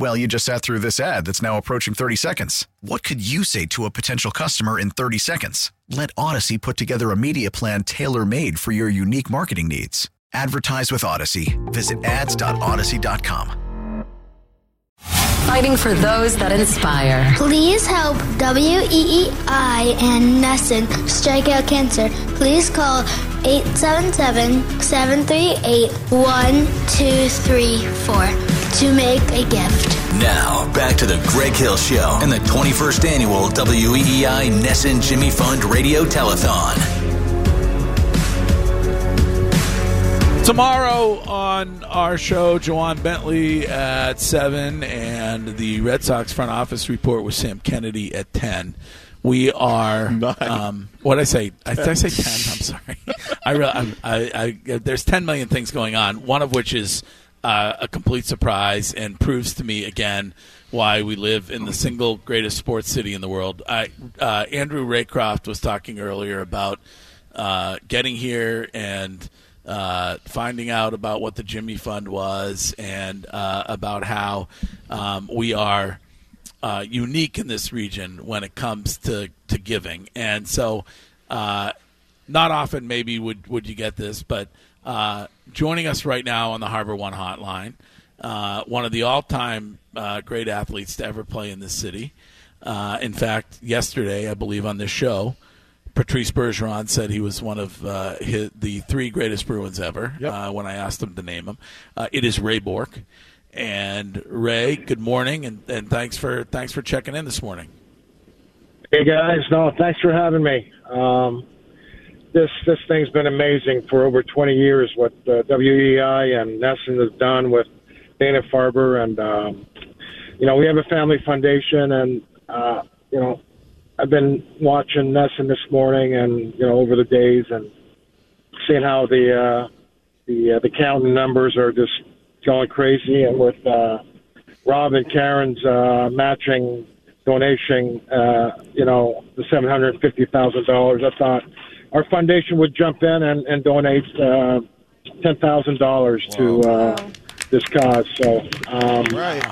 Well, you just sat through this ad that's now approaching 30 seconds. What could you say to a potential customer in 30 seconds? Let Odyssey put together a media plan tailor made for your unique marketing needs. Advertise with Odyssey. Visit ads.odyssey.com. Fighting for those that inspire. Please help WEEI and NESN strike out cancer. Please call 877-738-1234 to make a gift. Now, back to the Greg Hill Show and the 21st annual WEEI NESN Jimmy Fund Radio Telethon. Tomorrow on our show, Ja'Whaun Bentley at 7 and the Red Sox front office report with Sam Kennedy at 10. We are. Um, what I say? I, did I say 10? I'm sorry. I, re- I, I, I, there's 10 million things going on, one of which is uh, a complete surprise and proves to me again why we live in the single greatest sports city in the world. I, uh, Andrew Raycroft was talking earlier about uh, getting here and uh, finding out about what the Jimmy Fund was and uh, about how um, we are uh, unique in this region when it comes to, to giving. And so, not often maybe would, would you get this, but uh, joining us right now on the HarborOne hotline, uh, one of the all time great athletes to ever play in this city. in fact, yesterday, I believe, on this show, Patrice Bergeron said he was one of uh, his, the three greatest Bruins ever. Yep. Uh, when I asked him to name them, uh, it is Ray Bourque. And Ray, good morning, and, and thanks for thanks for checking in this morning. Hey guys, no, thanks for having me. Um, this this thing's been amazing for over 20 years. What uh, WEI and NESN has done with Dana Farber, and um, you know we have a family foundation, and uh, you know I've been watching NESN this morning, and you know over the days, and seeing how the uh, the uh, the counting numbers are just going crazy, and with uh, Rob and Karen's uh, matching donation, uh, you know the seven hundred fifty thousand dollars, I thought our foundation would jump in and, and donate uh, ten thousand dollars to uh, this cause. So, um, Right.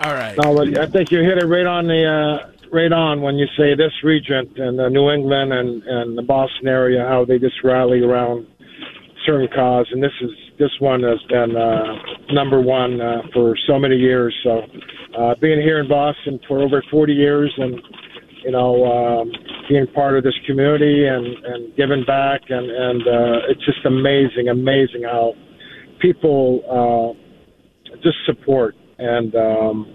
All right. no, but I think you hit it right on the uh, right on when you say this region and uh, New England and and the Boston area, how they just rally around certain cause, and this is this one has been uh, number one uh, for so many years. So, uh, being here in Boston for over 40 years, and you know, um, being part of this community and and giving back, and and uh, it's just amazing, amazing how people uh, just support and um,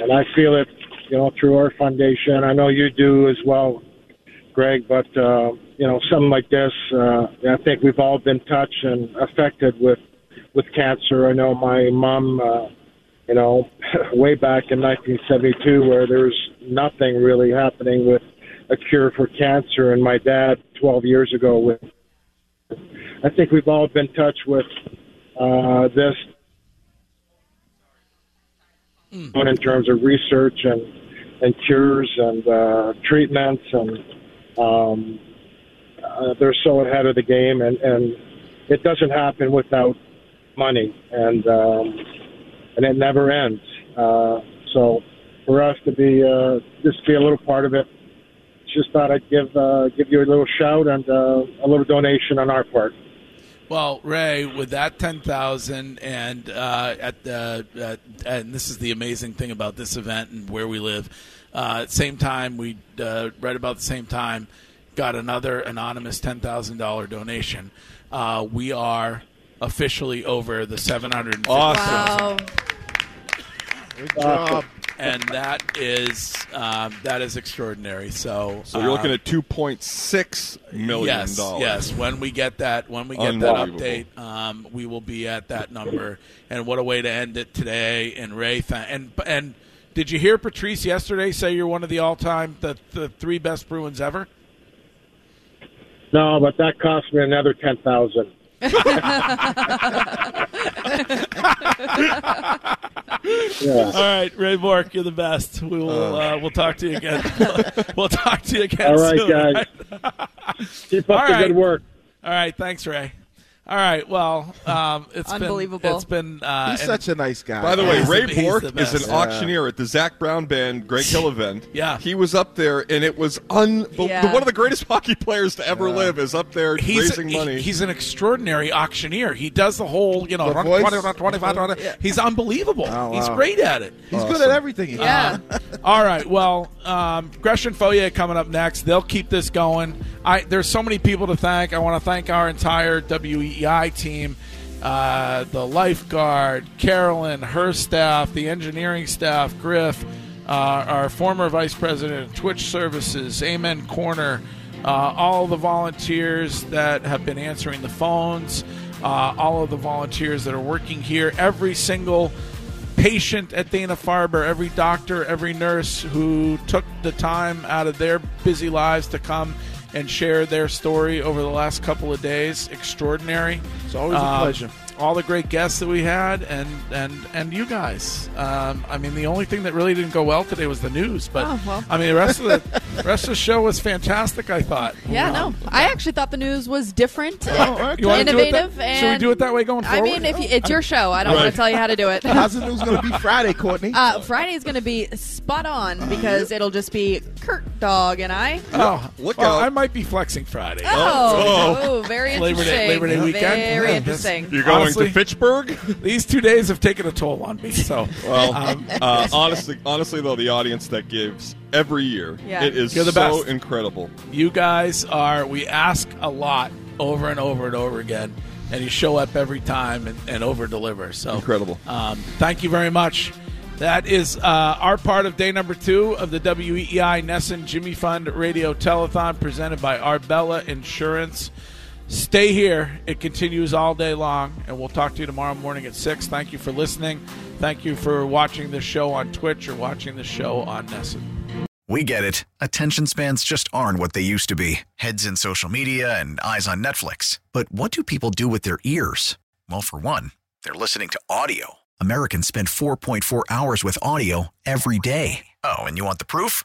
and I feel it, you know, through our foundation. I know you do as well, Greg. But uh, you know, something like this, uh, I think we've all been touched and affected with with cancer. I know my mom, uh, you know, way back in 1972, where there was nothing really happening with a cure for cancer, and my dad 12 years ago with. I think we've all been touched with uh, this in terms of research and and cures and uh, treatments and um, uh, they're so ahead of the game and and it doesn't happen without money and um, and it never ends. Uh, so for us to be uh, just be a little part of it, just thought I'd give uh, give you a little shout and uh, a little donation on our part. Well, Ray, with that ten thousand, and uh, at the uh, and this is the amazing thing about this event and where we live. Uh, at the same time, we uh, right about the same time got another anonymous ten thousand dollar donation. Uh, we are officially over the seven hundred. Awesome. Wow. Good job. And that is um, that is extraordinary. So, So you're looking uh, at two point six million yes, dollars. yes. When we get that, when we get that update, um, we will be at that number. And what a way to end it today! And Ray, th- and and did you hear Patrice yesterday say you're one of the all-time the the three best Bruins ever? No, but that cost me another ten thousand. All right, Ray Bourque, you're the best. We will uh, we'll talk to you again. we'll talk to you again. All right, soon, guys. right? Keep up All the right. good work. All right, thanks, Ray. All right, well, um, it's Unbelievable. Been, it's been. Uh, He's such a nice guy. By the way, He's Ray the- Bourque is an auctioneer at the Zac Brown Band Greg Hill event. Yeah. He was up there, and it was unbelievable. Yeah. One of the greatest hockey players to ever live is up there He's, raising he- money. he's an extraordinary auctioneer. He does the whole, you know, The run voice? 20, run 25, run- He's unbelievable. Oh, He's great at it. He's good at everything. Yeah. All right. Well, um, Gresh and Fauria coming up next. They'll keep this going. I there's so many people to thank. I want to thank our entire WEI team, uh, the lifeguard, Carolyn, her staff, the engineering staff, Griff, uh, our former vice president of Twitch Services, Amen Corner, uh, all the volunteers that have been answering the phones, uh, all of the volunteers that are working here, every single patient at Dana Farber, every doctor, every nurse who took the time out of their busy lives to come and share their story over the last couple of days. Extraordinary. It's always a Um, pleasure. All the great guests that we had, and and and you guys. Um, I mean, the only thing that really didn't go well today was the news. But Oh, well. I mean, the rest of the rest of the show was fantastic. I thought. Yeah, Um, no. I actually thought the news was different, You wanna do it innovative, that- and should we do it that way going forward? I mean, if you, it's your show, I don't want to tell you how to do it. How's the news going to be Friday, Courtney? Uh, Friday is going to be spot on because it'll just be Kurt Dog and I. Oh, Look well, out. I might be flexing Friday. Oh, oh, very Labor interesting. Day- Labor Day weekend. Very Yeah, interesting. You're going Honestly- to Fitchburg? These two days have taken a toll on me. So, Well, um, uh, honestly, honestly though, the audience that gives every year, Yeah. it is the so best. incredible. you guys are. We ask a lot over and over and over again, and you show up every time and, and over deliver. So Incredible. Um, thank you very much. That is uh, our part of day number two of the WEEI NESN Jimmy Fund Radio Telethon presented by Arbella Insurance. Stay here. It continues all day long, and we'll talk to you tomorrow morning at 6. Thank you for listening. Thank you for watching this show on Twitch or watching the show on NESN. We get it. Attention spans just aren't what they used to be heads in social media and eyes on Netflix. But what do people do with their ears? Well, for one, they're listening to audio. Americans spend 4.4 hours with audio every day. Oh, and you want the proof?